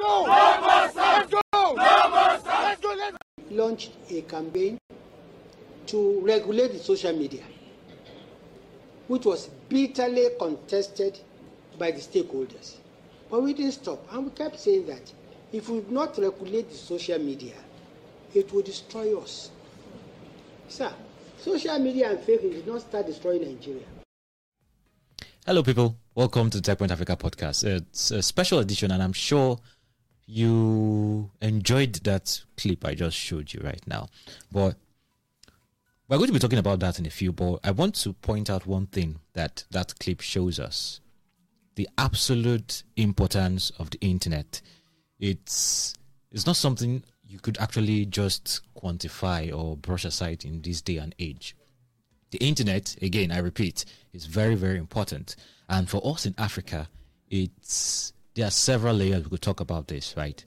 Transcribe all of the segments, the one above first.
No! No more Let's go! No more Let's go! Let's Launched a campaign to regulate the social media, which was bitterly contested by the stakeholders. But we didn't stop, and we kept saying that if we do not regulate the social media, it will destroy us. Sir, social media and fake news did not start destroying Nigeria. Hello, people. Welcome to the TechPoint Africa podcast. It's a special edition, and I'm sure you enjoyed that clip I just showed you right now. But we're going to be talking about that in a few. But I want to point out one thing that that clip shows us the absolute importance of the internet. It's it's not something you could actually just quantify or brush aside in this day and age. The internet, again, I repeat, is very, very important. And for us in Africa, it's there are several layers we could talk about this, right?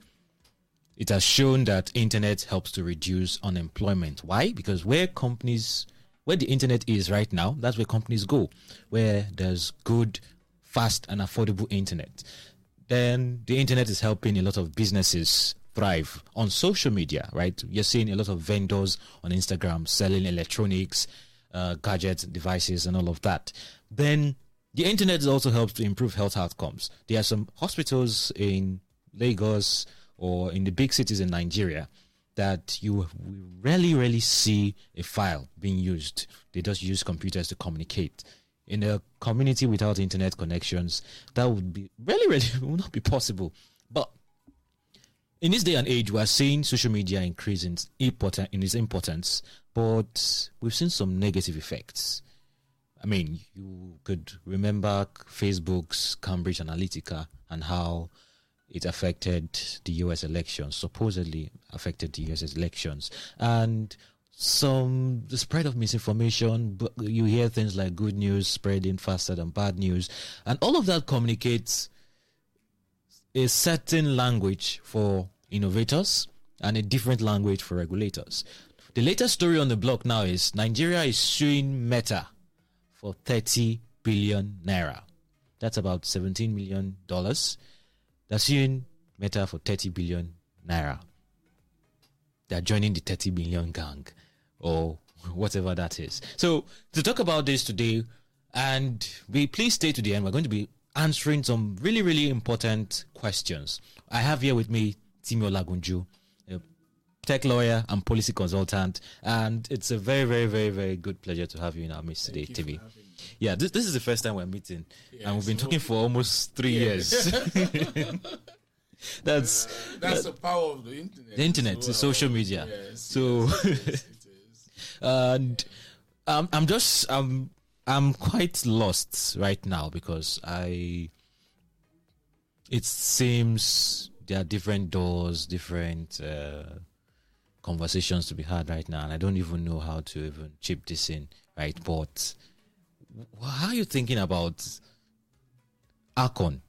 It has shown that internet helps to reduce unemployment. Why? Because where companies where the internet is right now, that's where companies go, where there's good, fast, and affordable internet. Then the internet is helping a lot of businesses thrive on social media, right? You're seeing a lot of vendors on Instagram selling electronics, uh, gadgets, devices, and all of that. Then the internet also helps to improve health outcomes. There are some hospitals in Lagos or in the big cities in Nigeria that you rarely, rarely see a file being used. They just use computers to communicate. In a community without internet connections, that would be really, really would not be possible. But in this day and age, we are seeing social media increase in, important, in its importance, but we've seen some negative effects. I mean, you could remember Facebook's Cambridge Analytica and how it affected the US elections, supposedly affected the US elections. And some the spread of misinformation you hear things like good news spreading faster than bad news and all of that communicates a certain language for innovators and a different language for regulators. The latest story on the block now is Nigeria is suing Meta for 30 billion naira. That's about 17 million dollars. They're suing Meta for 30 billion naira. They're joining the 30 billion gang or whatever that is. So, to talk about this today, and we please stay to the end, we're going to be answering some really, really important questions. I have here with me Timi Olagunju, a tech lawyer and policy consultant. And it's a very, very, very, very good pleasure to have you in our midst today, TV. Yeah, this, this is the first time we're meeting. Yes. And we've been talking for almost three years. that's uh, that's that, the power of the internet. The internet, well. the social media. Yes, so, yes, and um, I'm just I'm I'm quite lost right now because I. It seems there are different doors, different uh, conversations to be had right now, and I don't even know how to even chip this in, right? But how are you thinking about ARCON,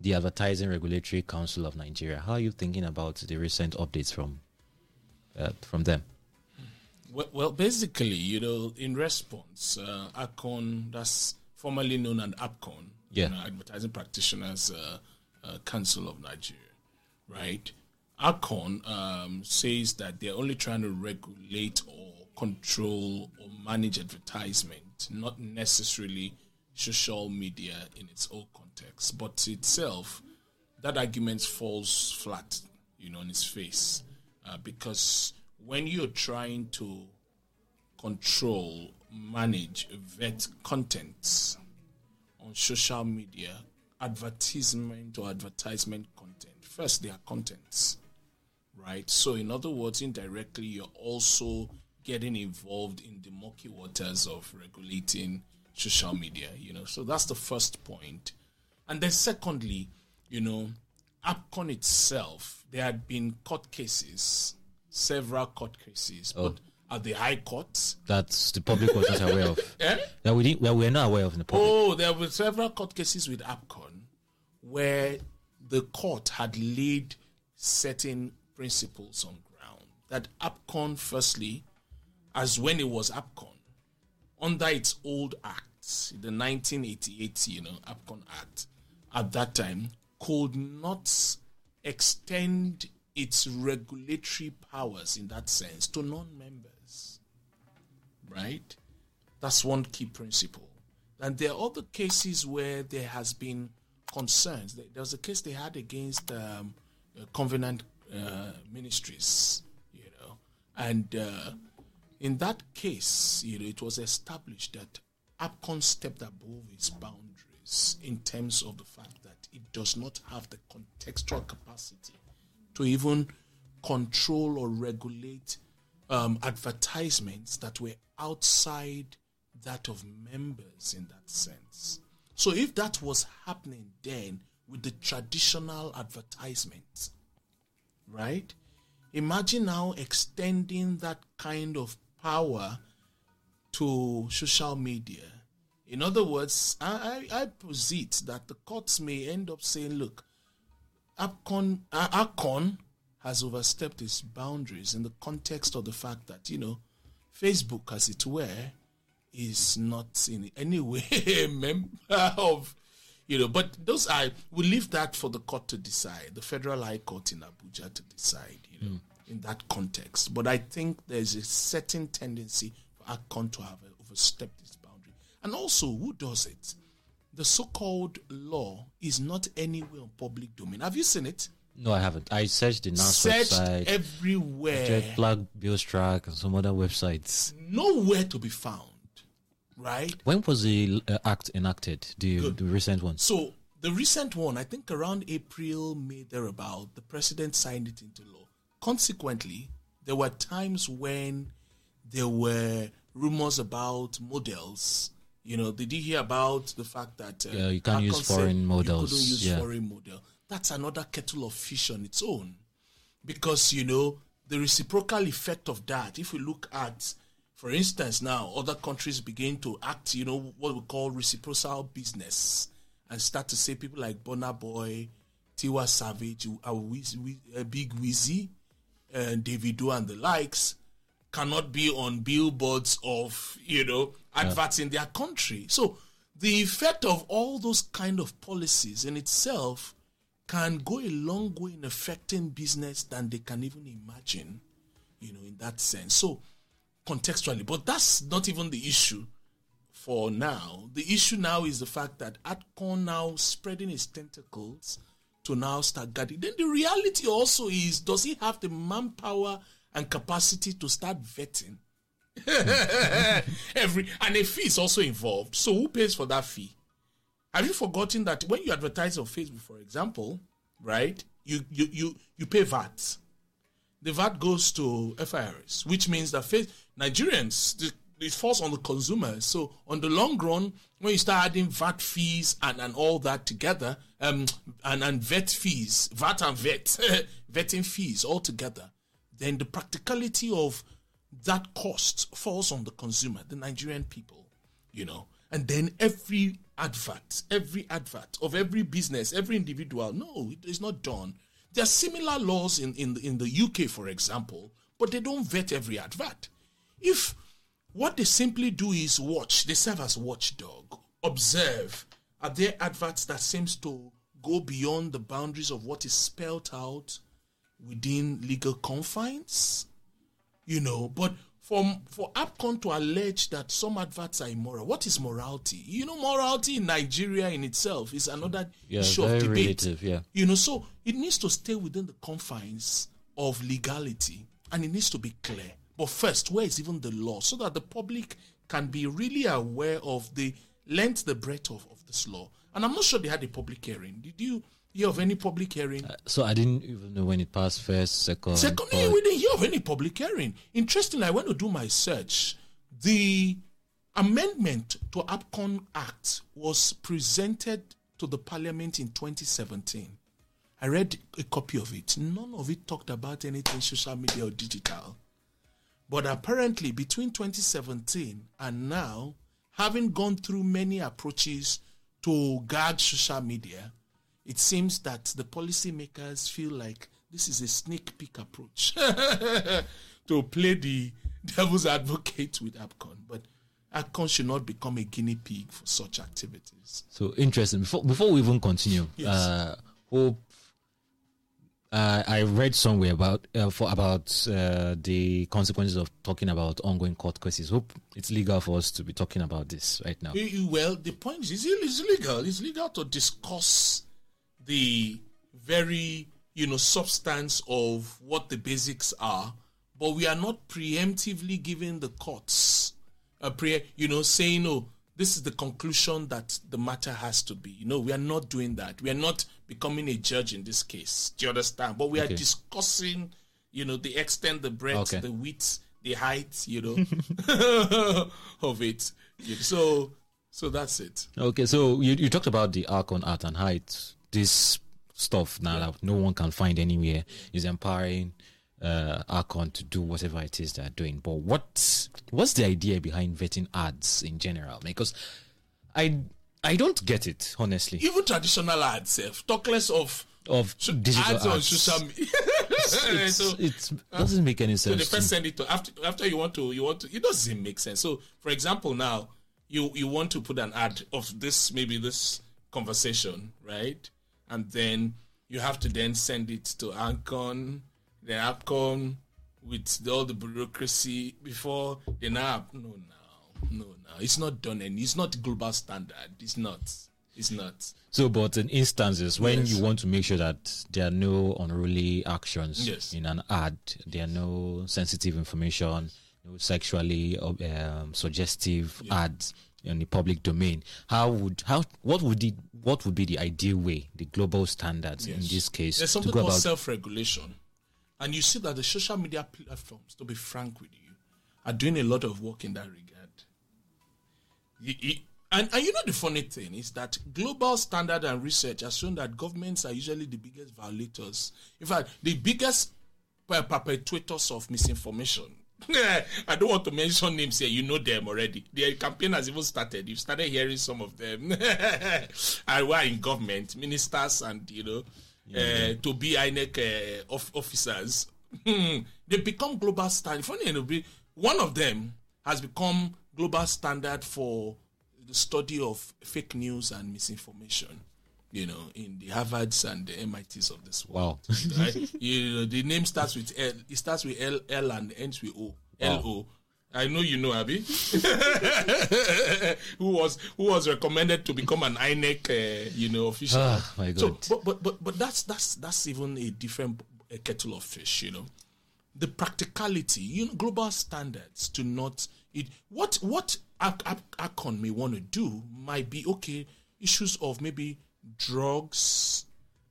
the Advertising Regulatory Council of Nigeria? How are you thinking about the recent updates from uh, from them? Well, well, basically, you know, in response, uh, ARCON, that's formerly known as APCON, yeah. You know, Advertising Practitioners uh, uh, Council of Nigeria right? ARCON um, says that they're only trying to regulate or control or manage advertisement, not necessarily social media in its own context. But itself, that argument falls flat, you know, on its face. Uh, because when you're trying to control, manage, vet contents on social media, advertisement or advertisement content, First, they are contents, right? So, in other words, indirectly, you're also getting involved in the murky waters of regulating social media, you know. So, that's the first point. And then, secondly, you know, APCON itself, there had been court cases, several court cases, oh. but at the High Court. That's the public was not aware of. eh? That we didn't, that we're not aware of in the public. Oh, there were several court cases with APCON where the court had laid certain principles on ground. That APCON, firstly, as when it was APCON, under its old acts, the 1988, you know, APCON Act, at that time, could not extend its regulatory powers in that sense to non-members. Right? That's one key principle. And there are other cases where there has been concerns. There was a case they had against um, uh, Covenant uh, Ministries, you know, and uh, in that case, you know, it was established that APCON stepped above its boundaries in terms of the fact that it does not have the contextual capacity to even control or regulate um, advertisements that were outside that of members in that sense. So if that was happening then with the traditional advertisements, right? Imagine now extending that kind of power to social media. In other words, I, I, I posit that the courts may end up saying, look, APCON, uh, ARCON has overstepped its boundaries in the context of the fact that, you know, Facebook, as it were, is not in any way a member of, you know, but those I will leave that for the court to decide, the Federal High Court in Abuja to decide, you know, mm. in that context. But I think there's a certain tendency for ARCON to have overstepped its boundary. And also, who does it? the so-called law is not anywhere on public domain. Have you seen it? No, I haven't. I searched the NAS searched website, everywhere. Jetlag, Biostrack, and some other websites. Nowhere to be found. Right? When was the uh, act enacted? The, the recent one. So the recent one, I think around April, May, thereabout, the president signed it into law. Consequently, there were times when there were rumors about models you know, did you hear about the fact that uh, yeah, you can't use foreign models? You couldn't use yeah. foreign model. That's another kettle of fish on its own, because you know the reciprocal effect of that. If we look at, for instance, now other countries begin to act, you know, what we call reciprocal business, and start to say people like Burna Boy, Tiwa Savage, uh, uh, Big Wizzy, and Davido and the likes cannot be on billboards of you know adverts yeah. in their country. So the effect of all those kind of policies in itself can go a long way in affecting business than they can even imagine, you know, in that sense. So contextually, but that's not even the issue for now. The issue now is the fact that ARCON now spreading its tentacles to now start guarding. Then the reality also is, does he have the manpower and capacity to start vetting. Every and a fee is also involved. So who pays for that fee? Have you forgotten that when you advertise on Facebook, for example, right? You you you you pay VAT. The VAT goes to FIRS, which means that Nigerians it falls on the consumer. So on the long run, when you start adding VAT fees and, and all that together, um, and and vet fees, VAT and vet, vetting fees all together, then the practicality of that cost falls on the consumer, the Nigerian people, you know. And then every advert, every advert of every business, every individual, no, it is not done. There are similar laws in, in, in the UK, for example, but they don't vet every advert. If what they simply do is watch, they serve as watchdog, observe, are there adverts that seems to go beyond the boundaries of what is spelled out within legal confines, you know. But for for APCON to allege that some adverts are immoral, what is morality? You know, morality in Nigeria in itself is another yeah, issue of debate. Relative, yeah. You know, so it needs to stay within the confines of legality and it needs to be clear. But first, where is even the law so that the public can be really aware of the length, the breadth of, of this law? And I'm not sure they had a public hearing. Did you hear of any public hearing? Uh, so I didn't even know when it passed first, second. Secondly, we didn't hear of any public hearing. Interestingly, I went to do my search. The amendment to APCON Act was presented to the Parliament in 2017. I read a copy of it. None of it talked about anything social media or digital. But apparently, between 2017 and now, having gone through many approaches to guard social media, it seems that the policymakers feel like this is a sneak peek approach to play the devil's advocate with APCON. But APCON should not become a guinea pig for such activities. So interesting. Before before we even continue, yes. uh, Hope uh, I read somewhere about uh, for about uh, the consequences of talking about ongoing court cases. Hope it's legal for us to be talking about this right now. Well, the point is, it's legal. It's legal to discuss the very you know substance of what the basics are, but we are not preemptively giving the courts a pre, you know, saying, "Oh, this is the conclusion that the matter has to be." You know, we are not doing that. We are not becoming a judge in this case. Do you understand? But we okay. are discussing, you know, the extent, the breadth, okay. the width, the height, you know, of it. So, so that's it. Okay, so you, you talked about the ARCON art and height. This stuff now yeah. that no one can find anywhere is empowering uh, ARCON to do whatever it is they're doing. But what what's the idea behind vetting ads in general? Because I I don't get it honestly. Even traditional ads, eh, if talk less of of digital ads, on social media. it's, so, it uh, doesn't make any sense. So the first send it to after after you want to you want to it doesn't make sense. So for example, now you you want to put an ad of this maybe this conversation right, and then you have to then send it to ARCON the APCON with all the bureaucracy before the now no no no no it's not done and it's not global standard it's not it's not so but in instances when yes. you want to make sure that there are no unruly actions yes. in an ad there are no sensitive information no sexually um, suggestive yeah. ads in the public domain how would how what would it what would be the ideal way the global standards yes. in this case there's something called self-regulation and you see that the social media platforms, to be frank with you, are doing a lot of work in that regard. You, you, and, and you know the funny thing is that global standard and research has shown that governments are usually the biggest violators. In fact, the biggest perpetrators of misinformation. I don't want to mention names here. You know them already. The campaign has even started. You've started hearing some of them. and we're in government, ministers, and you know, uh, to be INEC uh, of officers, they become global standard. Funny enough, one of them has become global standard for the study of fake news and misinformation. You know, in the Harvards and the MITs of this world. Wow. right? you know, the name starts with L. It starts with L, L and ends with O. L O. I know you know Abby, who was who was recommended to become an INEC, uh, you know, official. Oh my God! So, but but but but that's that's that's even a different a kettle of fish, you know. The practicality, you know, global standards to not it. What what ARCON may want to do might be okay. Issues of maybe drugs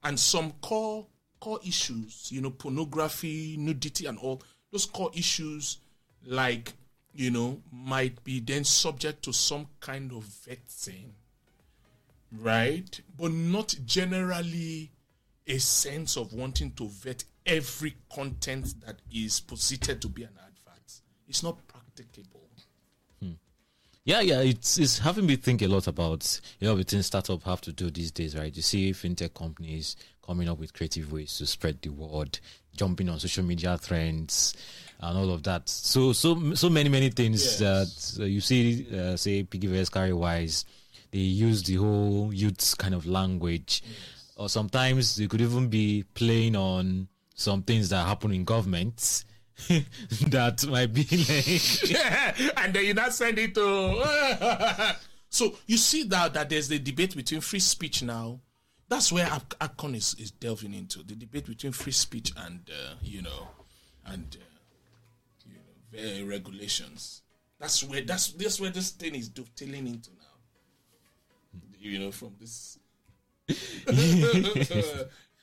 and some core core issues, you know, pornography, nudity, and all those core issues like you know, might be then subject to some kind of vetting, right? But not generally a sense of wanting to vet every content that is posited to be an advert. It's not practicable. Yeah, yeah, it's it's having me think a lot about you know everything startup have to do these days, right? You see fintech companies coming up with creative ways to spread the word, jumping on social media trends and all of that. So so so many many things yes. that uh, you see, uh, say PiggyVest Carry Wise, they use the whole youth kind of language, yes. or sometimes they could even be playing on some things that happen in governments. that might be like yeah, and then you not send it to so you see that that there's the debate between free speech now that's where ARCON is, is delving into the debate between free speech and uh, you know and uh, uh, regulations. That's where that's that's where this thing is dovetailing into now. You know, from this.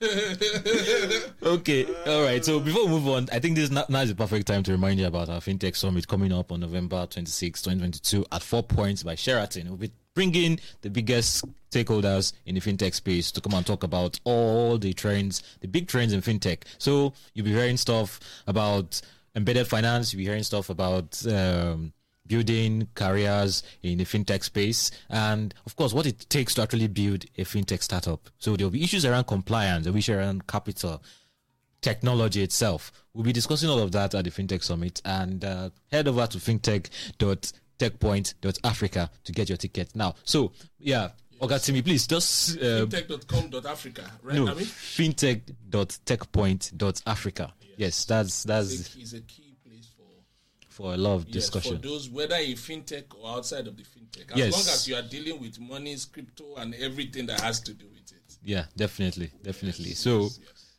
okay, all right. So before we move on, I think this is now is the perfect time to remind you about our FinTech Summit coming up on November 26, 2022 at Four Points by Sheraton. We'll be bringing the biggest stakeholders in the fintech space to come and talk about all the trends, the big trends in fintech. So you'll be hearing stuff about embedded finance, you'll be hearing stuff about um, building careers in the fintech space, and of course, what it takes to actually build a fintech startup. So there'll be issues around compliance, there'll be issues around capital, technology itself. We'll be discussing all of that at the FinTech Summit, and uh, head over to fintech.techpoint.africa to get your ticket now. So, yeah, Okay, Timi, please just uh, fintech.com.africa, right? No, I mean? fintech.techpoint.africa. Yes. yes, that's that's. It's a, key for a lot of yes, discussion. For those whether in fintech or outside of the fintech, as yes. long as you are dealing with money, crypto, and everything that has to do with it. Yeah, definitely, definitely. Yes, so.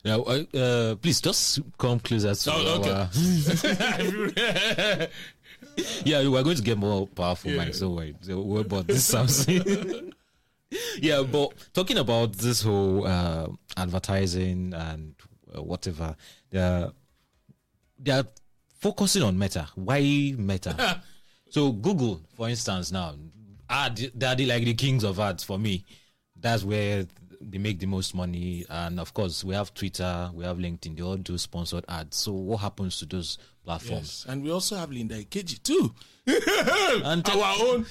Now, uh, uh, please just come closer to oh, our. yeah, we're going to get more powerful yeah. mics. So what about this something? yeah, but talking about this whole uh, advertising and uh, whatever, they're they're focusing on Meta. Why Meta? so Google, for instance, now ad they're like the kings of ads for me. That's where they make the most money. And of course, we have Twitter, we have LinkedIn. They all do sponsored ads. So what happens to those platforms? Yes. And we also have Linda Ikeji too. and our own.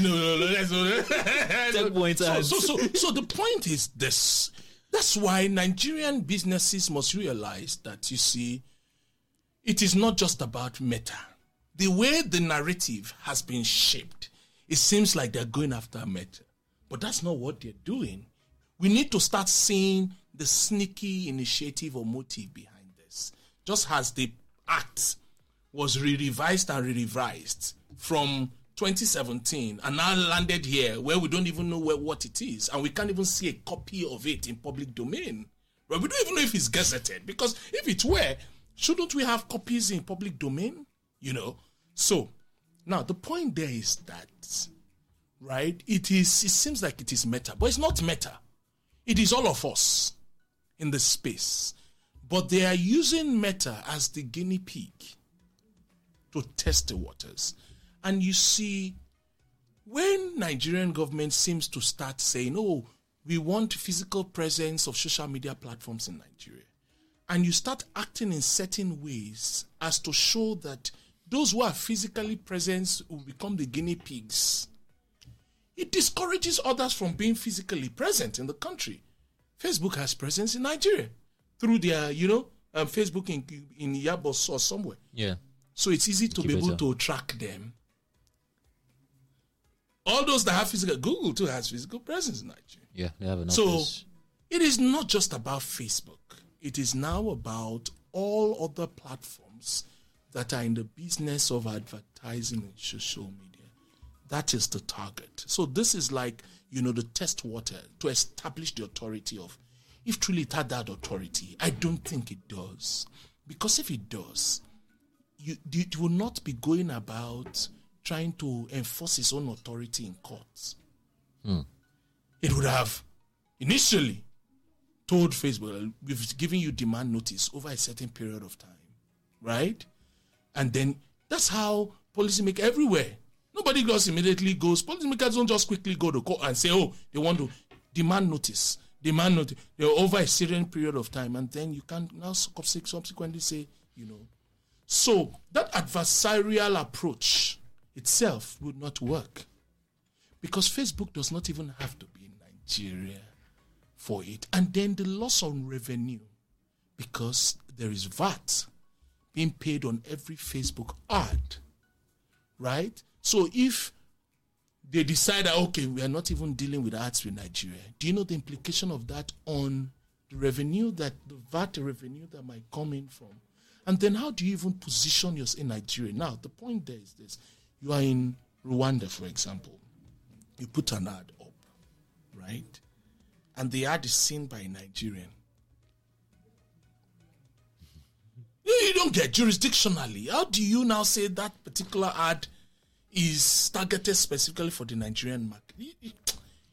No, no, no. Let's, so, so, so, so the point is this. That's why Nigerian businesses must realize that you see, it is not just about meta. The way the narrative has been shaped, it seems like they're going after meta. But that's not what they're doing we need to start seeing the sneaky initiative or motive behind this. Just as the act was re-revised and re-revised from 2017 and now landed here where we don't even know where, what it is and we can't even see a copy of it in public domain. But we don't even know if it's gazetted because if it were, shouldn't we have copies in public domain? You know? So now the point there is that right it is it seems like it is meta, but it's not meta it is all of us in the space. But they are using Meta as the guinea pig to test the waters. And you see, when Nigerian government seems to start saying, oh, we want physical presence of social media platforms in Nigeria, and you start acting in certain ways as to show that those who are physically present will become the guinea pigs it discourages others from being physically present in the country. Facebook has presence in Nigeria through their, you know, um, Facebook in in Yabos or somewhere. Yeah. So it's easy to be able to track them. All those that have physical, Google too has physical presence in Nigeria. Yeah, they have an So office. it is not just about Facebook. It is now about all other platforms that are in the business of advertising and social media. That is the target. So this is like, you know, the test water to establish the authority of, if truly it had that authority, I don't think it does. Because if it does, you, it will not be going about trying to enforce its own authority in courts. Hmm. It would have initially told Facebook, we've given you demand notice over a certain period of time, right? And then that's how policy policymakers everywhere Nobody just immediately goes. Policymakers don't just quickly go to court and say, oh, they want to demand notice. Demand notice. They're over a certain period of time. And then you can now subsequently say, you know. So that adversarial approach itself would not work. Because Facebook does not even have to be in Nigeria for it. And then the loss on revenue, because there is VAT being paid on every Facebook ad, right? So if they decide that okay, we are not even dealing with arts with Nigeria, do you know the implication of that on the revenue that the VAT revenue that might come in from? And then how do you even position yourself in Nigeria? Now the point there is this: you are in Rwanda, for example, you put an ad up, right? And the ad is seen by a Nigerian. You don't get jurisdictionally. How do you now say that particular ad is targeted specifically for the Nigerian market.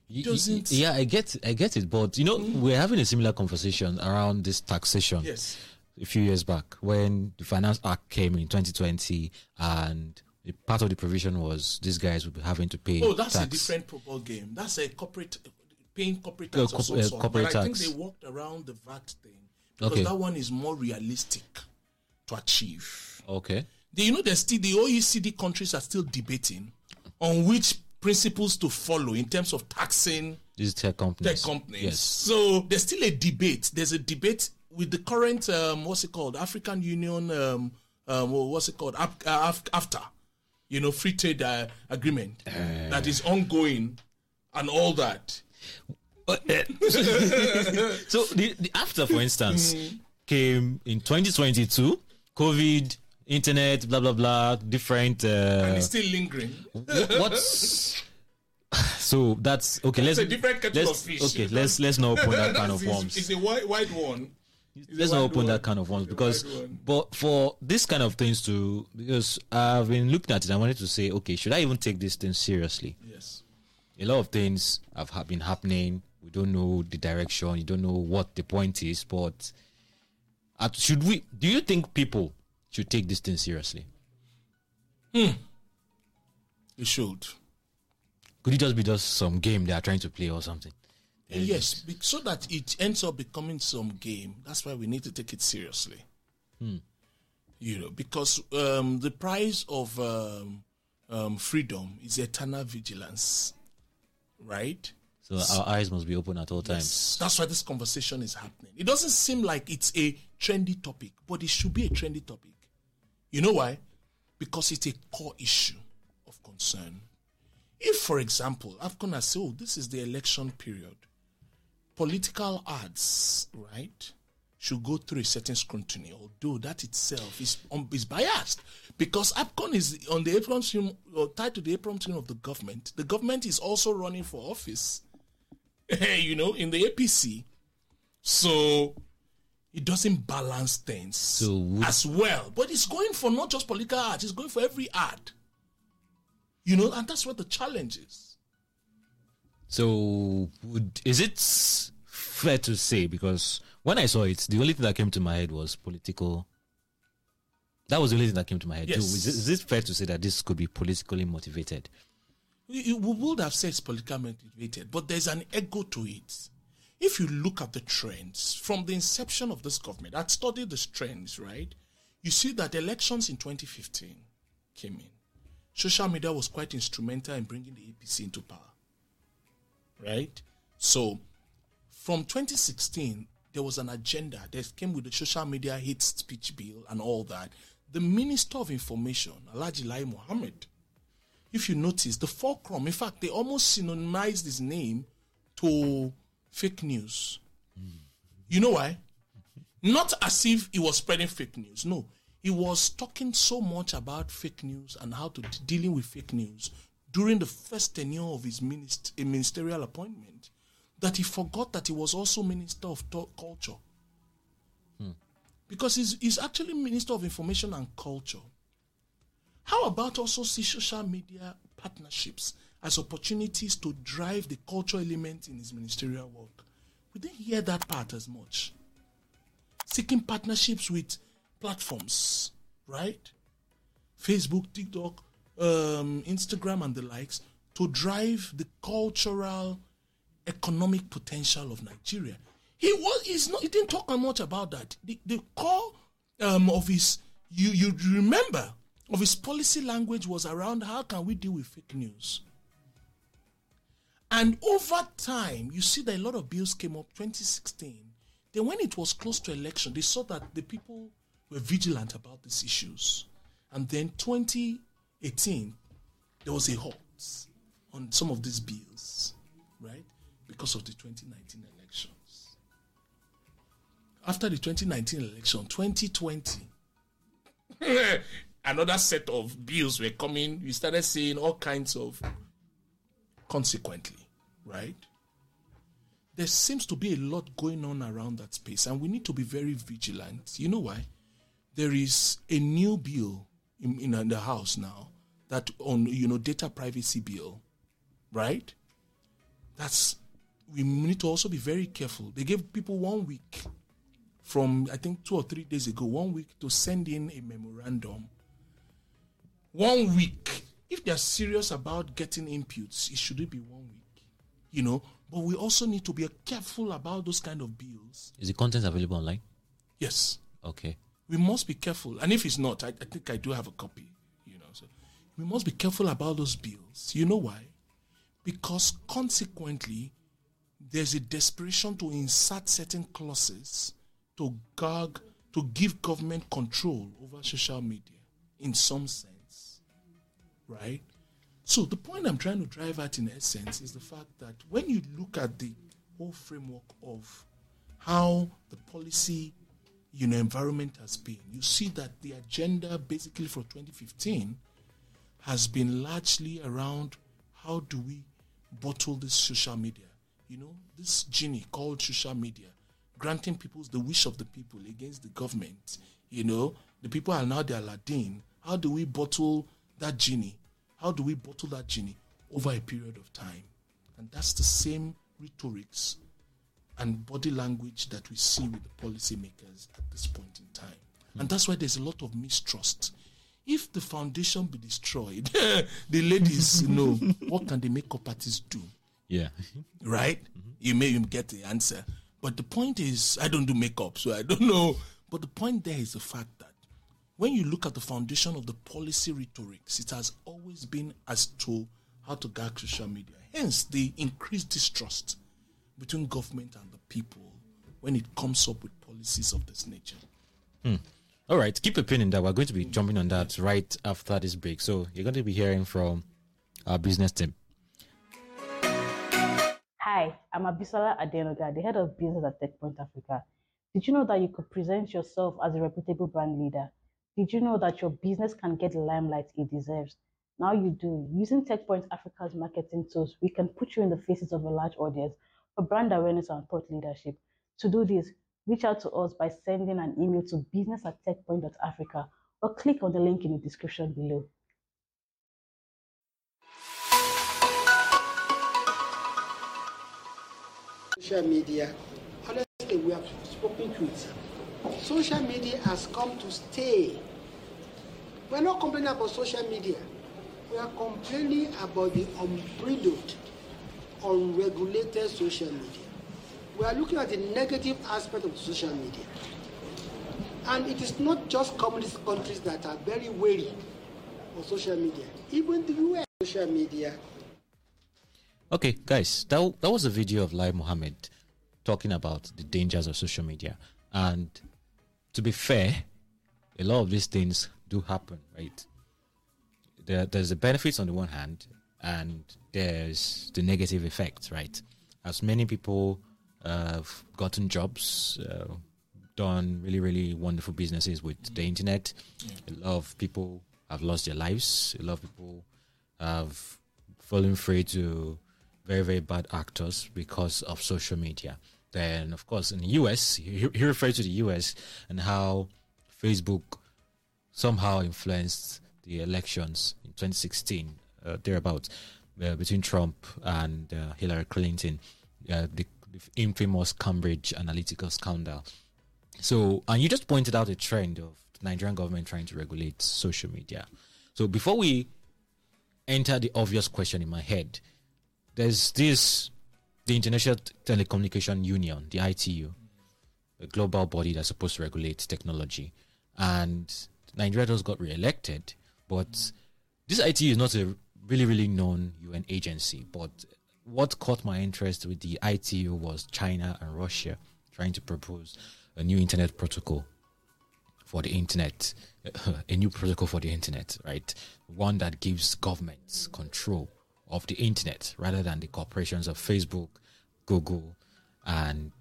It doesn't. Yeah, I get, I get it, but you know, mm. we're having a similar conversation around this taxation. Yes. A few years back, when the Finance Act came in 2020, and part of the provision was these guys would be having to pay. Oh, that's tax. a different football game. That's a corporate paying corporate tax. Uh, co- uh, corporate but tax. I think they walked around the VAT thing because okay. that one is more realistic to achieve. Okay you know, there's still the OECD countries are still debating on which principles to follow in terms of taxing these tech companies. Tech companies. Yes. So there's still a debate. There's a debate with the current um, what's it called African Union. Um, um, what's it called? after you know, free trade uh, agreement uh. that is ongoing and all that. So the, the after, for instance, mm. came in 2022, COVID, internet, blah blah blah, different. Uh, and it's still lingering. What's so that's okay. That's let's a different kettle let's, of fish. Okay, let's let's not open that kind of worms. It's a white white one. It's let's not open one. that kind of worms because, but for this kind of things to because I've been looking at it, I wanted to say, okay, should I even take this thing seriously? Yes. A lot of things have been happening. We don't know the direction. You don't know what the point is. But at, should we? Do you think people should take this thing seriously? Hmm. You should. Could it just be just some game they are trying to play or something? Yes, so that it ends up becoming some game. That's why we need to take it seriously. Hmm. You know, because um, the price of um, um, freedom is eternal vigilance, right? So our eyes must be open at all times. Yes, that's why this conversation is happening. It doesn't seem like it's a trendy topic, but it should be a trendy topic. You know why? Because it's a core issue of concern if, for example, ARCON has said, oh, this is the election period, political ads, right, should go through a certain scrutiny, although that itself is um, is biased because ARCON is on the apron team or tied to the apron team of the government. The government is also running for office, you know, in the APC. So it doesn't balance things so as well. But it's going for not just political ads, it's going for every ad. You know, and that's what the challenge is. So, would, is it fair to say? Because when I saw it, the only thing that came to my head was political. That was the only thing that came to my head. Yes. Is, it, is it fair to say that this could be politically motivated? We, we would have said it's politically motivated, but there's an ego to it. If you look at the trends from the inception of this government, I'd studied the trends, right? You see that elections in 2015 came in social media was quite instrumental in bringing the APC into power. Right? So, from 2016, there was an agenda that came with the social media hate speech bill and all that. The Minister of Information, Alhaji Lai Mohammed, if you notice, the fulcrum, in fact, they almost synonymized his name to fake news. You know why? Not as if he was spreading fake news. No, he was talking so much about fake news and how to dealing with fake news during the first tenure of his minist- ministerial appointment that he forgot that he was also minister of culture. Hmm. Because he's, he's actually minister of information and culture. How about also see social media partnerships as opportunities to drive the cultural element in his ministerial work? We didn't hear that part as much. Seeking partnerships with platforms, right? Facebook, TikTok, um, Instagram, and the likes to drive the cultural, economic potential of Nigeria. He was he's not he didn't talk much about that. The, the core um, of his you you remember of his policy language was around how can we deal with fake news. And over time, you see that a lot of bills came up 2016. Then when it was close to election, they saw that the people were vigilant about these issues. And then 2018, there was a halt on some of these bills, right? Because of the 2019 elections. After the 2019 election, 2020, another set of bills were coming. We started seeing all kinds of consequently, right? There seems to be a lot going on around that space, and we need to be very vigilant. You know why? there is a new bill in, in the house now that on you know data privacy bill, right? That's we need to also be very careful. They gave people one week from I think two or three days ago, one week to send in a memorandum. One week. If they're serious about getting inputs, it should be one week. You know, but we also need to be careful about those kind of bills. Is the content available online? Yes. Okay we must be careful. And if it's not, I, I, think I do have a copy. You know, so we must be careful about those bills. You know why? Because consequently, there's a desperation to insert certain clauses to gag, to give government control over social media in some sense, right? So the point I'm trying to drive at in essence is the fact that when you look at the whole framework of how the policy you know environment has been, you see that the agenda basically for 2015 has been largely around how do we bottle this social media, you know, this genie called social media, granting people the wish of the people against the government. You know, the people are now the Aladdin. How do we bottle that genie? How do we bottle that genie over a period of time? And that's the same rhetorics and body language that we see with the policymakers at this point in time. Mm. And that's why there's a lot of mistrust. If the foundation be destroyed, the ladies you know what can the makeup artists do? Yeah. Right? Mm-hmm. You may even get the answer. But the point is, I don't do makeup, so I don't know. But the point there is the fact that when you look at the foundation of the policy rhetorics, it has always been as to how to gag social media. Hence, the increased distrust between government and the people when it comes up with policies of this nature. Hmm. All right, keep a pin in that. We're going to be jumping on that right after this break. So you're going to be hearing from our business team. Hi, I'm Abisola Adenoga, the head of business at TechPoint Africa. Did you know that you could present yourself as a reputable brand leader? Did you know that your business can get the limelight it deserves? Now you do. Using TechPoint Africa's marketing tools, we can put you in the faces of a large audience for brand awareness and thought leadership. To do this, reach out to us by sending an email to business at techpoint.africa or click on the link in the description below. Social media, honestly, we have spoken to it. Social media has come to stay. We're not complaining about social media. We are complaining about the unbridled unregulated social media. We are looking at the negative aspect of social media. And it is not just communist countries that are very wary of social media. Even the US social media. Okay, guys, that, that was a video of Lai Mohammed talking about the dangers of social media. And to be fair, a lot of these things do happen, right? There, there's the benefits on the one hand, and there's the negative effects, right? As many people have gotten jobs, uh, done really, really wonderful businesses with the internet. A lot of people have lost their lives. A lot of people have fallen prey to very, very bad actors because of social media. Then, of course, in the US, he, he referred to the US and how Facebook somehow influenced the elections in 2016 uh, thereabouts uh, between Trump and uh, Hillary Clinton, uh, the, the, infamous Cambridge Analytica scandal. So, and you just pointed out a trend of the Nigerian government trying to regulate social media. So, before we enter the obvious question in my head, there's this the International Telecommunication Union, the ITU, a global body that's supposed to regulate technology, and Nigeria just got re-elected, but this ITU is not a really, really known UN agency. But what caught my interest with the ITU was China and Russia trying to propose a new internet protocol for the internet, a new protocol for the internet, right? One that gives governments control of the internet rather than the corporations of Facebook, Google, and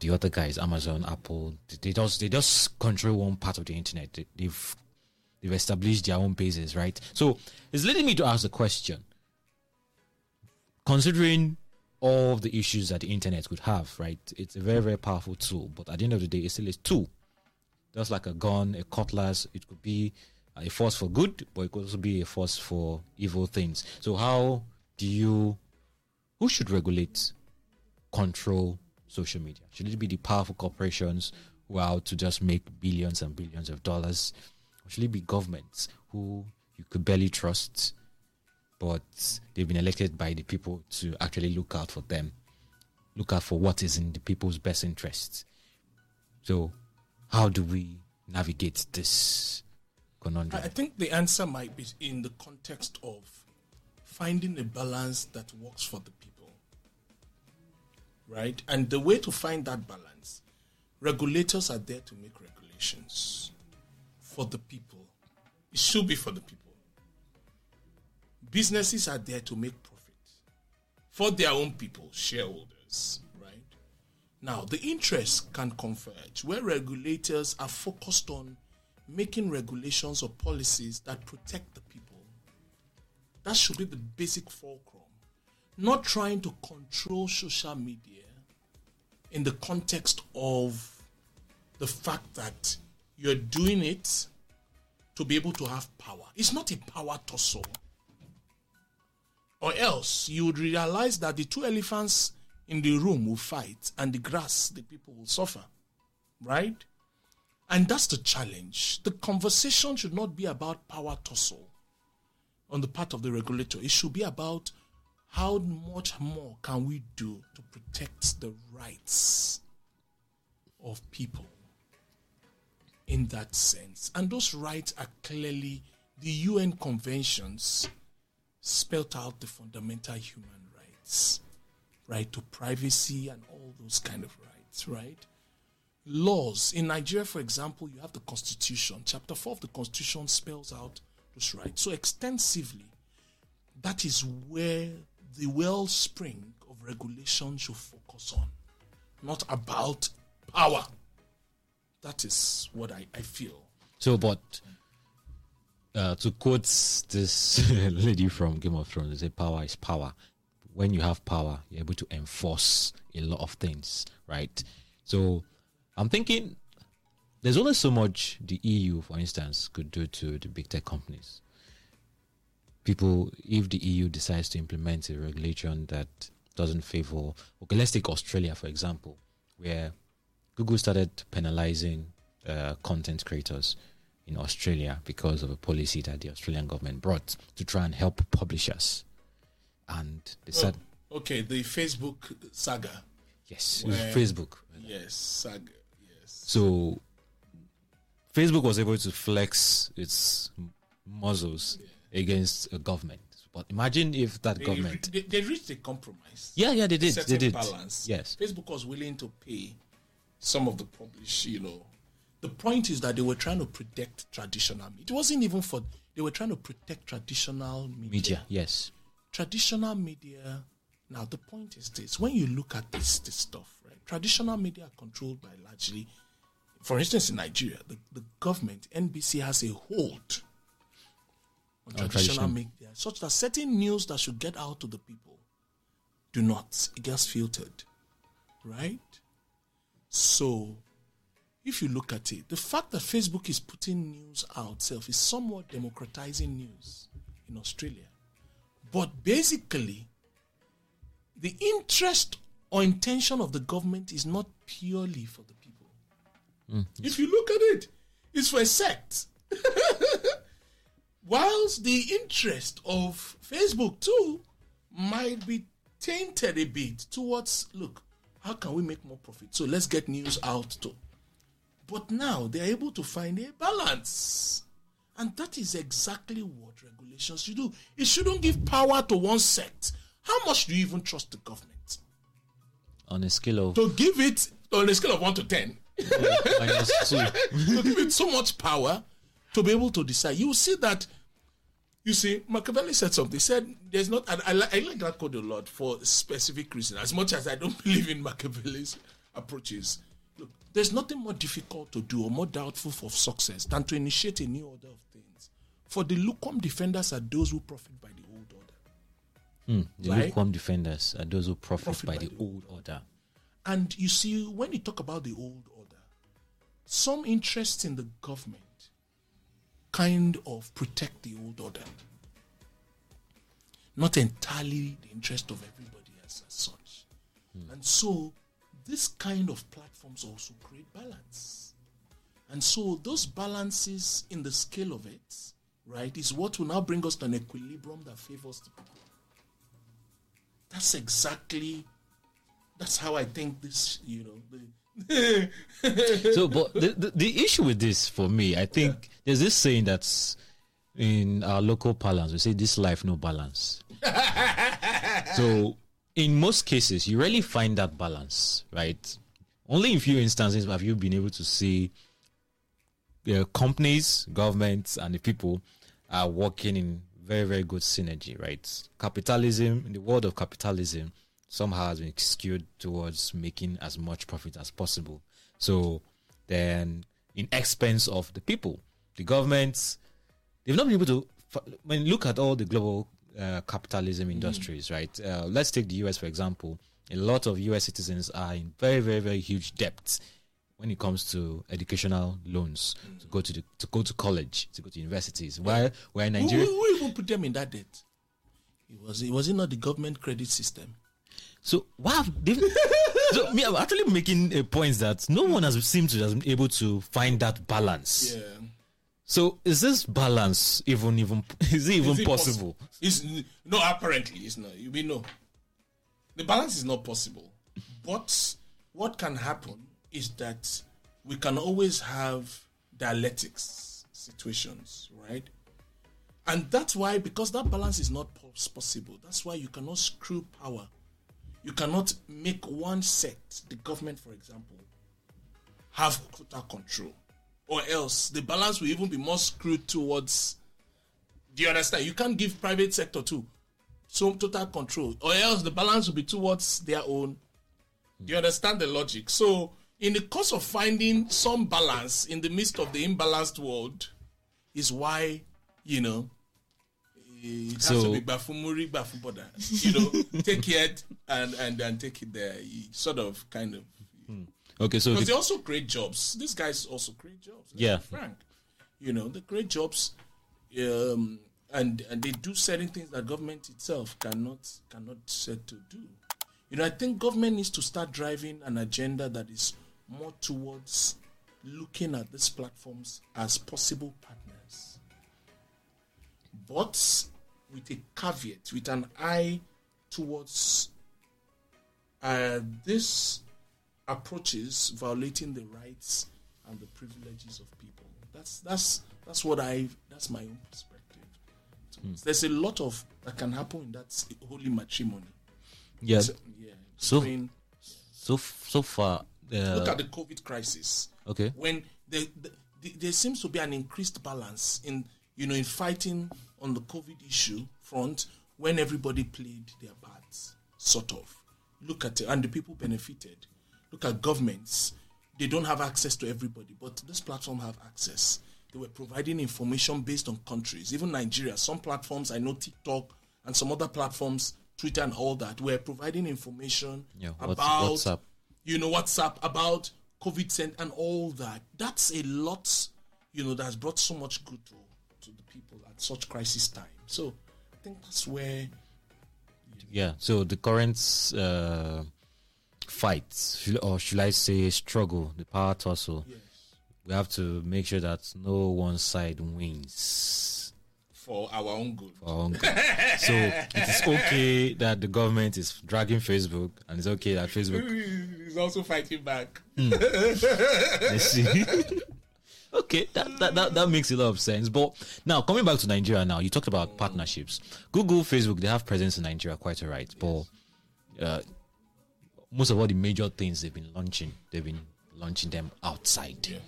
the other guys, Amazon, Apple. They just they just control one part of the internet. They, they've They've established their own bases, right? So it's leading me to ask the question considering all the issues that the internet could have, right? It's a very, very powerful tool, but at the end of the day, it's still a tool. Just like a gun, a cutlass, it could be a force for good, but it could also be a force for evil things. So, how do you, who should regulate, control social media? Should it be the powerful corporations who are out to just make billions and billions of dollars? Should it be governments who you could barely trust, but they've been elected by the people to actually look out for them, look out for what is in the people's best interests. So, how do we navigate this conundrum? I think the answer might be in the context of finding a balance that works for the people. Right? And the way to find that balance, regulators are there to make regulations for the people. It should be for the people. businesses are there to make profit for their own people, shareholders, right? Now, the interests can converge where regulators are focused on making regulations or policies that protect the people. That should be the basic fulcrum. Not trying to control social media in the context of the fact that you're doing it to be able to have power. It's not a power tussle. Or else you would realize that the two elephants in the room will fight and the grass, the people will suffer. Right? And that's the challenge. The conversation should not be about power tussle on the part of the regulator. It should be about how much more can we do to protect the rights of people in that sense. And those rights are clearly the UN conventions spelt out the fundamental human rights, right to privacy and all those kind of rights, right? Laws. In Nigeria, for example, you have the Constitution. Chapter 4 of the Constitution spells out those rights. So extensively, that is where the wellspring of regulation should focus on, not about power. That is what I, I feel. So, but uh, to quote this lady from Game of Thrones, they say power is power. When you have power, you're able to enforce a lot of things, right? So, I'm thinking there's only so much the EU, for instance, could do to the big tech companies. People, if the EU decides to implement a regulation that doesn't favor, okay, let's take Australia, for example, where Google started penalizing uh, content creators in Australia because of a policy that the Australian government brought to try and help publishers. And they said, oh, okay, the Facebook saga. Yes, Facebook. Yes, saga. So Facebook was able to flex its muscles yeah. against a government. But imagine if that they, government they, they, reached a compromise. Yeah, yeah, they did. They did. Balance. Yes. Facebook was willing to pay some of the publish, you know. The point is that they were trying to protect traditional media. It wasn't even for they were trying to protect traditional media. Media, yes. Traditional media. Now the point is this: when you look at this this stuff, right? Traditional media are controlled by largely, for instance, in Nigeria, the, the government NBC has a hold on oh, traditional media, such that certain news that should get out to the people do not. It gets filtered, right? So, if you look at it, the fact that Facebook is putting news out itself is somewhat democratizing news in Australia. But basically, the interest or intention of the government is not purely for the. Mm, if you look at it, it's for a sect. Whilst the interest of Facebook too might be tainted a bit towards look, how can we make more profit? So let's get news out too. But now they're able to find a balance. And that is exactly what regulations should do. It shouldn't give power to one sect. How much do you even trust the government? On a scale of. To give it, on a scale of 1 to 10. Minus 2. to give it so much power to be able to decide. You see that you see, Machiavelli said something. He said, "There's not." And I, like, I like that quote a lot for specific reason. As much as I don't believe in Machiavelli's approaches, look, there's nothing more difficult to do or more doubtful for success than to initiate a new order of things. For the lukewarm defenders are those who profit by the old order. Mm, the right? lukewarm defenders are those who profit, profit by, by, the, the old order. And you see, when you talk about the old order, some interest in the government kind of protect the old order. Not entirely the interest of everybody as, as such. Mm. And so this kind of platforms also create balance. And so those balances in the scale of it, right, is what will now bring us to an equilibrium that favors the people. That's exactly that's how I think this, you know, the, so, but the, the, the issue with this for me, I think yeah. there's this saying that's in our local parlance. We say this life no balance. so, in most cases, you rarely find that balance, right? Only in few instances have you been able to see uh, companies, governments, and the people are working in very, very good synergy, right? Capitalism, in the world of capitalism, somehow has been skewed towards making as much profit as possible. So then, in expense of the people, the governments, they've not been able to. When you look at all the global uh, capitalism industries, mm. right? Uh, let's take the US for example. A lot of US citizens are in very, very, very huge debts when it comes to educational loans mm. to go to the, to go to college, to go to universities. Why? Where in Nigeria, who, who, who, even put them in that debt? It was it was it not the government credit system? So wow, so me, I'm actually making uh, a point that no one has seemed to have been able to find that balance. Yeah. So is this balance even even is it even is it possible? Is no apparently it's not. You mean no. The balance is not possible. But what can happen is that we can always have dialectics situations, right? And that's why, because that balance is not possible, that's why you cannot screw power. You cannot make one sect, the government, for example, have total control. Or else the balance will even be more screwed towards. Do you understand? You can't give private sector too some total control, or else the balance will be towards their own. Do you understand the logic? So in the course of finding some balance in the midst of the imbalanced world is why you know it has so, to be bafumuri bafuboda. You know take it and and and take it there. You sort of kind of. Hmm. okay so because the, they also create jobs. These guys also create jobs. Yeah. frank. You know they create jobs um and and they do certain things that government itself cannot cannot set to do. You know i think government needs to start driving an agenda that is more towards looking at these platforms as possible partners, but with a caveat, with an eye towards uh, this approaches violating the rights and the privileges of people. That's that's that's what I that's my own perspective. Mm. There's a lot of that can happen in that holy matrimony. Yeah. So, yeah. So, so so far uh, Look at the COVID crisis. Okay. When the, the, the, there seems to be an increased balance in you know in fighting on the COVID issue front when everybody played their parts, sort of. Look at it, and the people benefited. Look at governments; they don't have access to everybody, but this platform have access. They were providing information based on countries, even Nigeria. Some platforms, I know TikTok and some other platforms, Twitter and all that, were providing information yeah, about WhatsApp you know, WhatsApp about COVID sent and all that. That's a lot, you know, that's brought so much good to, to the people at such crisis time. So I think that's where. Yeah. So the current uh, fight, or should I say struggle, the power tussle, yes. we have to make sure that no one side wins for our own good. For our own good. so it is okay that the government is dragging Facebook, and it's okay that Facebook is also fighting back. Mm. I see. okay, that, that, that, that makes a lot of sense. But now coming back to Nigeria, now you talked about partnerships. Google, Facebook, they have presence in Nigeria, quite alright. But uh, most of all the major things they've been launching, they've been launching them outside. Yeah.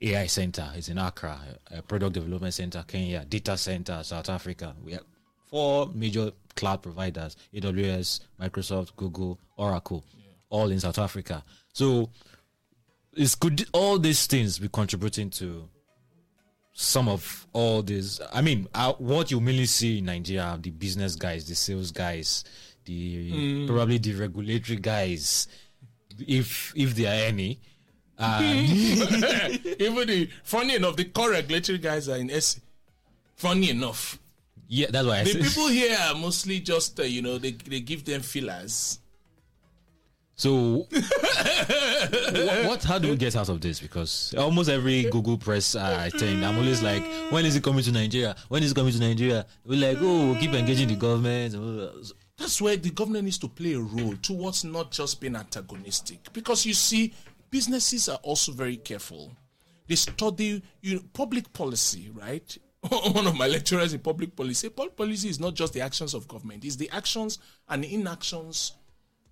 AI center is in Accra, product development center, Kenya, data center, South Africa. We have four major cloud providers AWS, Microsoft, Google, Oracle, yeah. all in South Africa. So, it's could all these things be contributing to some of all these? I mean, uh, what you mainly see in Nigeria the business guys, the sales guys, the mm. probably the regulatory guys, if if there are any even the funny enough, the core regulatory guys are in S. Funny enough. Yeah, that's why the say. people here are mostly just uh, you know they they give them fillers. So, what, what, How do we get out of this? Because almost every Google press uh, I think I'm always like, when is it coming to Nigeria? When is it coming to Nigeria? We're like, oh, we'll keep engaging the government. That's where the government needs to play a role towards not just being antagonistic. Because you see, businesses are also very careful. They study you know, public policy, right? One of my lecturers in public policy, public policy is not just the actions of government; it's the actions and inactions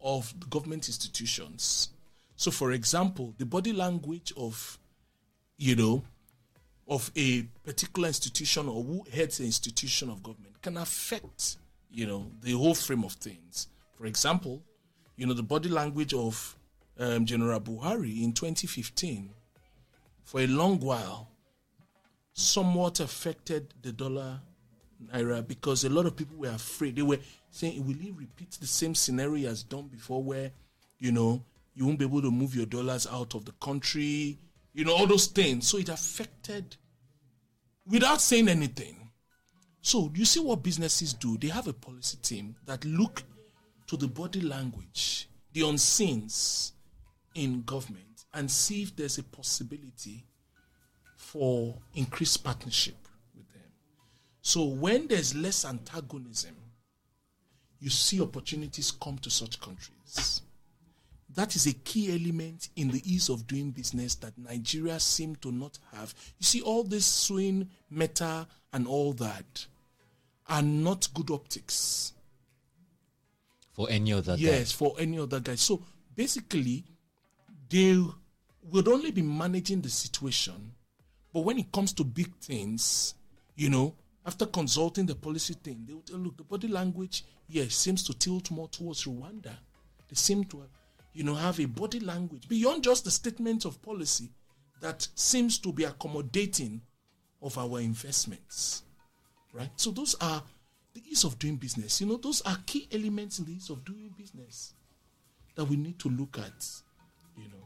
of government institutions. So, for example, the body language of, you know, of a particular institution or who heads an institution of government can affect, you know, the whole frame of things. For example, you know, the body language of um, General Buhari in 2015, for a long while, somewhat affected the dollar naira because a lot of people were afraid. They were saying, "Will he repeat the same scenario he has done before, where you know you won't be able to move your dollars out of the country? You know all those things." So it affected without saying anything. So you see what businesses do? They have a policy team that look to the body language, the unseens in government, and see if there's a possibility for increased partnership with them. so when there's less antagonism, you see opportunities come to such countries. That is a key element in the ease of doing business that Nigeria seem to not have. You see, all this swing, meta, and all that are not good optics. For any other Yes, guy. for any other guy. So basically, they would only be managing the situation, but when it comes to big things, you know, after consulting the policy thing, they would look, the body language, yes, seems to tilt more towards Rwanda. They seem to, you know, have a body language beyond just the statement of policy that seems to be accommodating of our investments. Right? So those are the ease of doing business. You know, those are key elements in the ease of doing business that we need to look at, you know,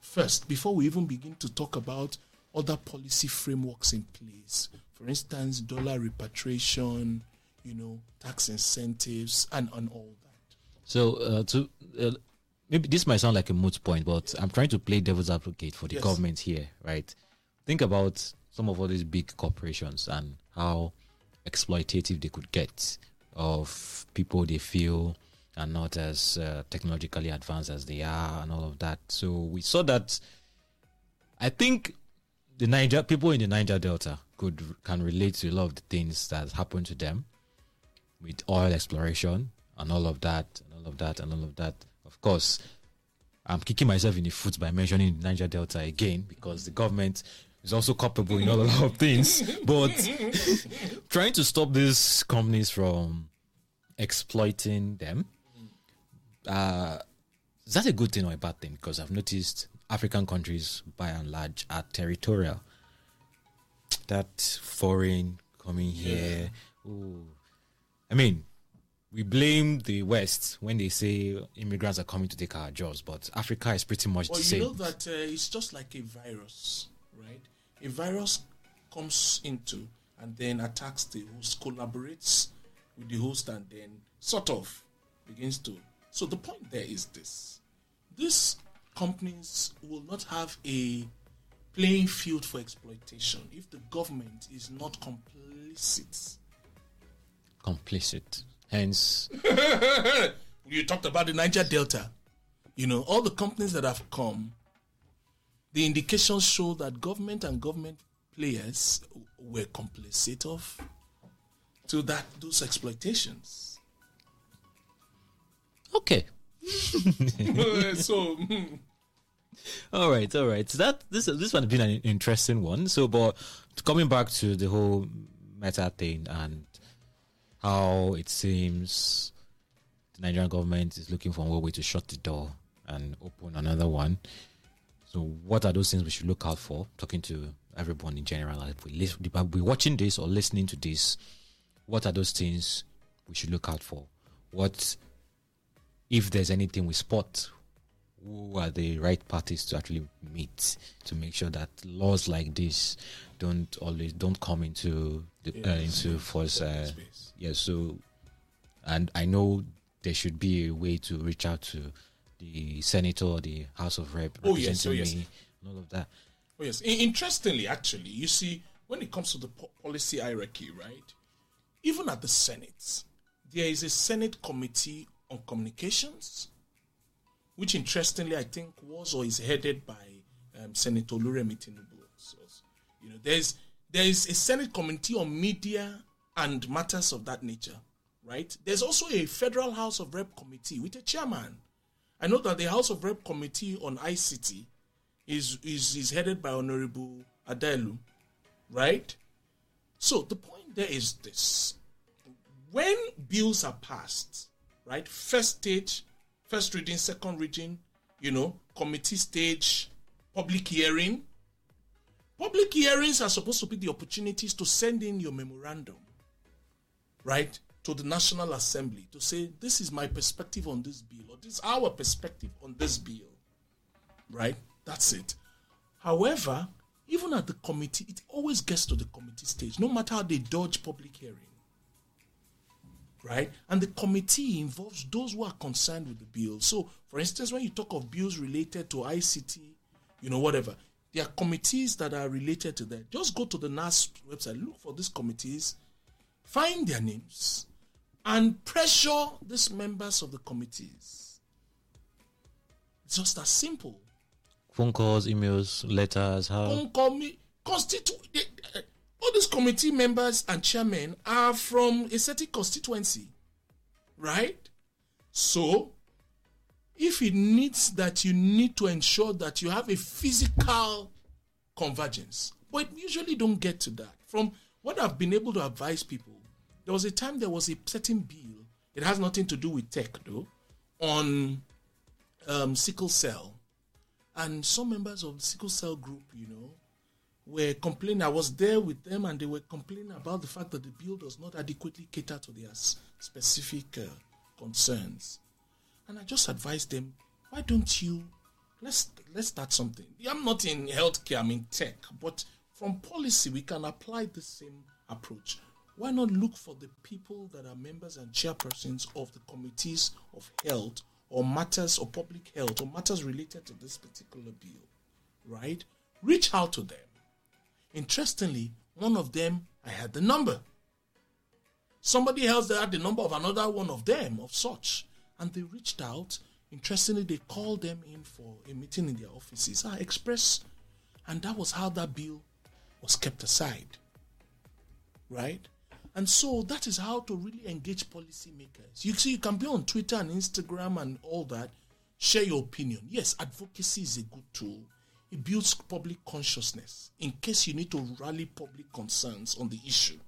first before we even begin to talk about other policy frameworks in place for instance, dollar repatriation, you know, tax incentives, and, and all that. So, uh, to uh, maybe this might sound like a moot point, but I'm trying to play devil's advocate for the yes. government here, right? Think about some of all these big corporations and how exploitative they could get of people they feel are not as uh, technologically advanced as they are and all of that. So we saw that. I think the Niger people in the Niger Delta could can relate to a lot of the things that happened to them with oil exploration and all of that and all of that and all of that. Of course, I'm kicking myself in the foot by mentioning the Niger Delta again because the government is also culpable in all a lot of things. But trying to stop these companies from exploiting them, uh, is that a good thing or a bad thing? Because I've noticed African countries, by and large, are territorial. That foreign coming here, ooh. I mean, we blame the West when they say immigrants are coming to take our jobs, but Africa is pretty much well, the same. Well, you know that uh, it's just like a virus, right? A virus comes into and then attacks the host, collaborates with the host, and then sort of begins to. So the point there is this: this companies will not have a playing field for exploitation if the government is not complicit. Complicit. Hence. you talked about the Niger Delta. You know, all the companies that have come, the indications show that government and government players were complicit of to that those exploitations. Okay. so hmm. All right, all right. So that this this one has been an interesting one. So, but coming back to the whole meta thing and how it seems the Nigerian government is looking for a way to shut the door and open another one. So, what are those things we should look out for? Talking to everyone in general, if we we watching this or listening to this, what are those things we should look out for? What if there's anything we spot who are the right parties to actually meet to make sure that laws like this don't always don't come into the, uh, into force. Uh, yeah, so and I know there should be a way to reach out to the senator or the House of Rep oh, yes, oh, yes. and all of that. Oh yes. Interestingly, actually, you see, when it comes to the policy hierarchy, right? Even at the Senate, there is a Senate committee on communications which interestingly I think was or is headed by um, Senator Oluremi Tinubu. So, you know, there's there is a Senate Committee on Media and matters of that nature, right? There's also a Federal House of Rep Committee with a chairman. I know that the House of Rep Committee on ICT is is, is headed by Honorable Adaelu, right? So the point there is this: when bills are passed, right? First stage, first reading, second reading, you know, committee stage, public hearing. Public hearings are supposed to be the opportunities to send in your memorandum, right, to the National Assembly to say, this is my perspective on this bill, or this is our perspective on this bill, right? That's it. However, even at the committee, it always gets to the committee stage, no matter how they dodge public hearing. Right? And the committee involves those who are concerned with the bill. So, for instance, when you talk of bills related to ICT, you know, whatever, there are committees that are related to that. Just go to the NAS website, look for these committees, find their names, and pressure these members of the committees. It's just as simple. Phone calls, emails, letters, how? Phone call me. Constitu- they, uh, all these committee members and chairmen are from a certain constituency, right? So if it needs that you need to ensure that you have a physical convergence but usually don't get to that from what i've been able to advise people there was a time there was a certain bill it has nothing to do with tech though on um, sickle cell and some members of the sickle cell group you know were complaining i was there with them and they were complaining about the fact that the bill does not adequately cater to their specific uh, concerns and I just advised them, why don't you let's let's start something. I'm not in healthcare, I'm in tech, but from policy we can apply the same approach. Why not look for the people that are members and chairpersons of the committees of health or matters or public health or matters related to this particular bill, right? Reach out to them. Interestingly, one of them I had the number. Somebody else that had the number of another one of them of such and they reached out. Interestingly, they called them in for a meeting in their offices. Ah, I expressed, and that was how that bill was kept aside. Right? And so that is how to really engage policymakers. You see, you can be on Twitter and Instagram and all that, share your opinion. Yes, advocacy is a good tool. It builds public consciousness in case you need to rally public concerns on the issue.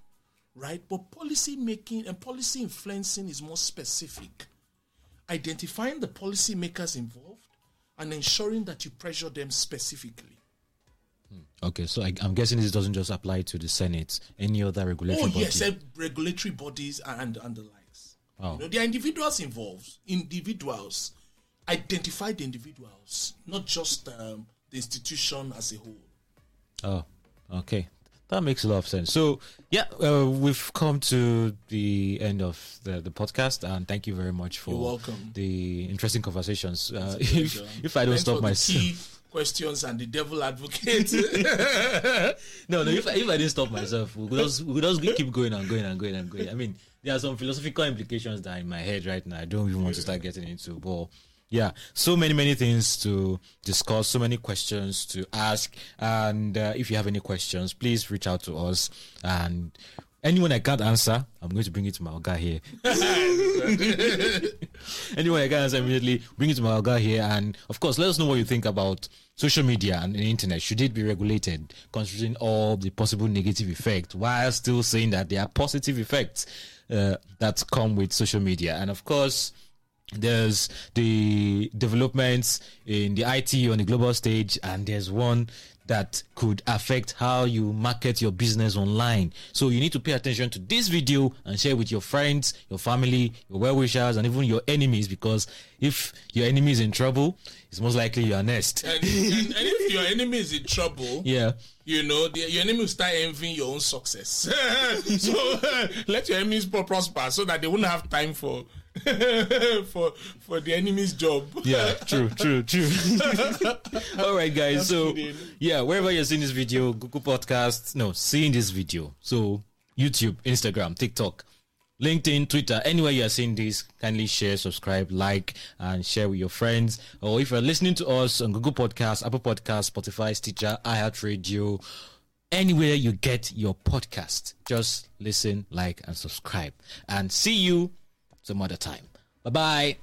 Right? But policy making and policy influencing is more specific identifying the policymakers involved and ensuring that you pressure them specifically. Hmm. Okay, so I, am guessing this doesn't just apply to the Senate, any other regulatory oh, body? yes, regulatory bodies and, and the likes. Oh. You know, there are individuals involved. Individuals. Identify the individuals, not just um, the institution as a whole. Oh, okay. That makes a lot of sense. So, yeah, uh, we've come to the end of the, the podcast, and thank you very much for the interesting conversations. Uh, if, if, I don't Thanks stop myself. questions and the devil advocate. no, no. If, if I didn't stop myself, we could, just, we could just keep going and going and going and going. I mean, there are some philosophical implications that are in my head right now. I don't even want to start getting into, but yeah, so many, many things to discuss, so many questions to ask. And uh, if you have any questions, please reach out to us. And anyone I can't answer, I'm going to bring it to my guy here. anyone I can't answer immediately, bring it to my guy here. And of course, let us know what you think about social media and the internet. Should it be regulated, considering all the possible negative effects, while still saying that there are positive effects uh, that come with social media? And of course, there's the developments in the IT on the global stage, and there's one that could affect how you market your business online. So you need to pay attention to this video and share with your friends, your family, your well-wishers, and even your enemies. Because if your enemy is in trouble, it's most likely you are next. And, and, and if your enemy is in trouble, yeah, you know, the, your enemy will start envying your own success. so let your enemies prosper so that they won't have time for for for the enemy's job. Yeah, true, true, true. All right, guys. so yeah, wherever you're seeing this video, Google Podcasts, no, seeing this video. So YouTube, Instagram, TikTok, LinkedIn, Twitter, anywhere you are seeing this, kindly share, subscribe, like, and share with your friends. Or if you're listening to us on Google Podcasts, Apple Podcasts, Spotify, Stitcher, iHeartRadio, anywhere you get your podcast, just listen, like, and subscribe. And see you some other time. Bye bye.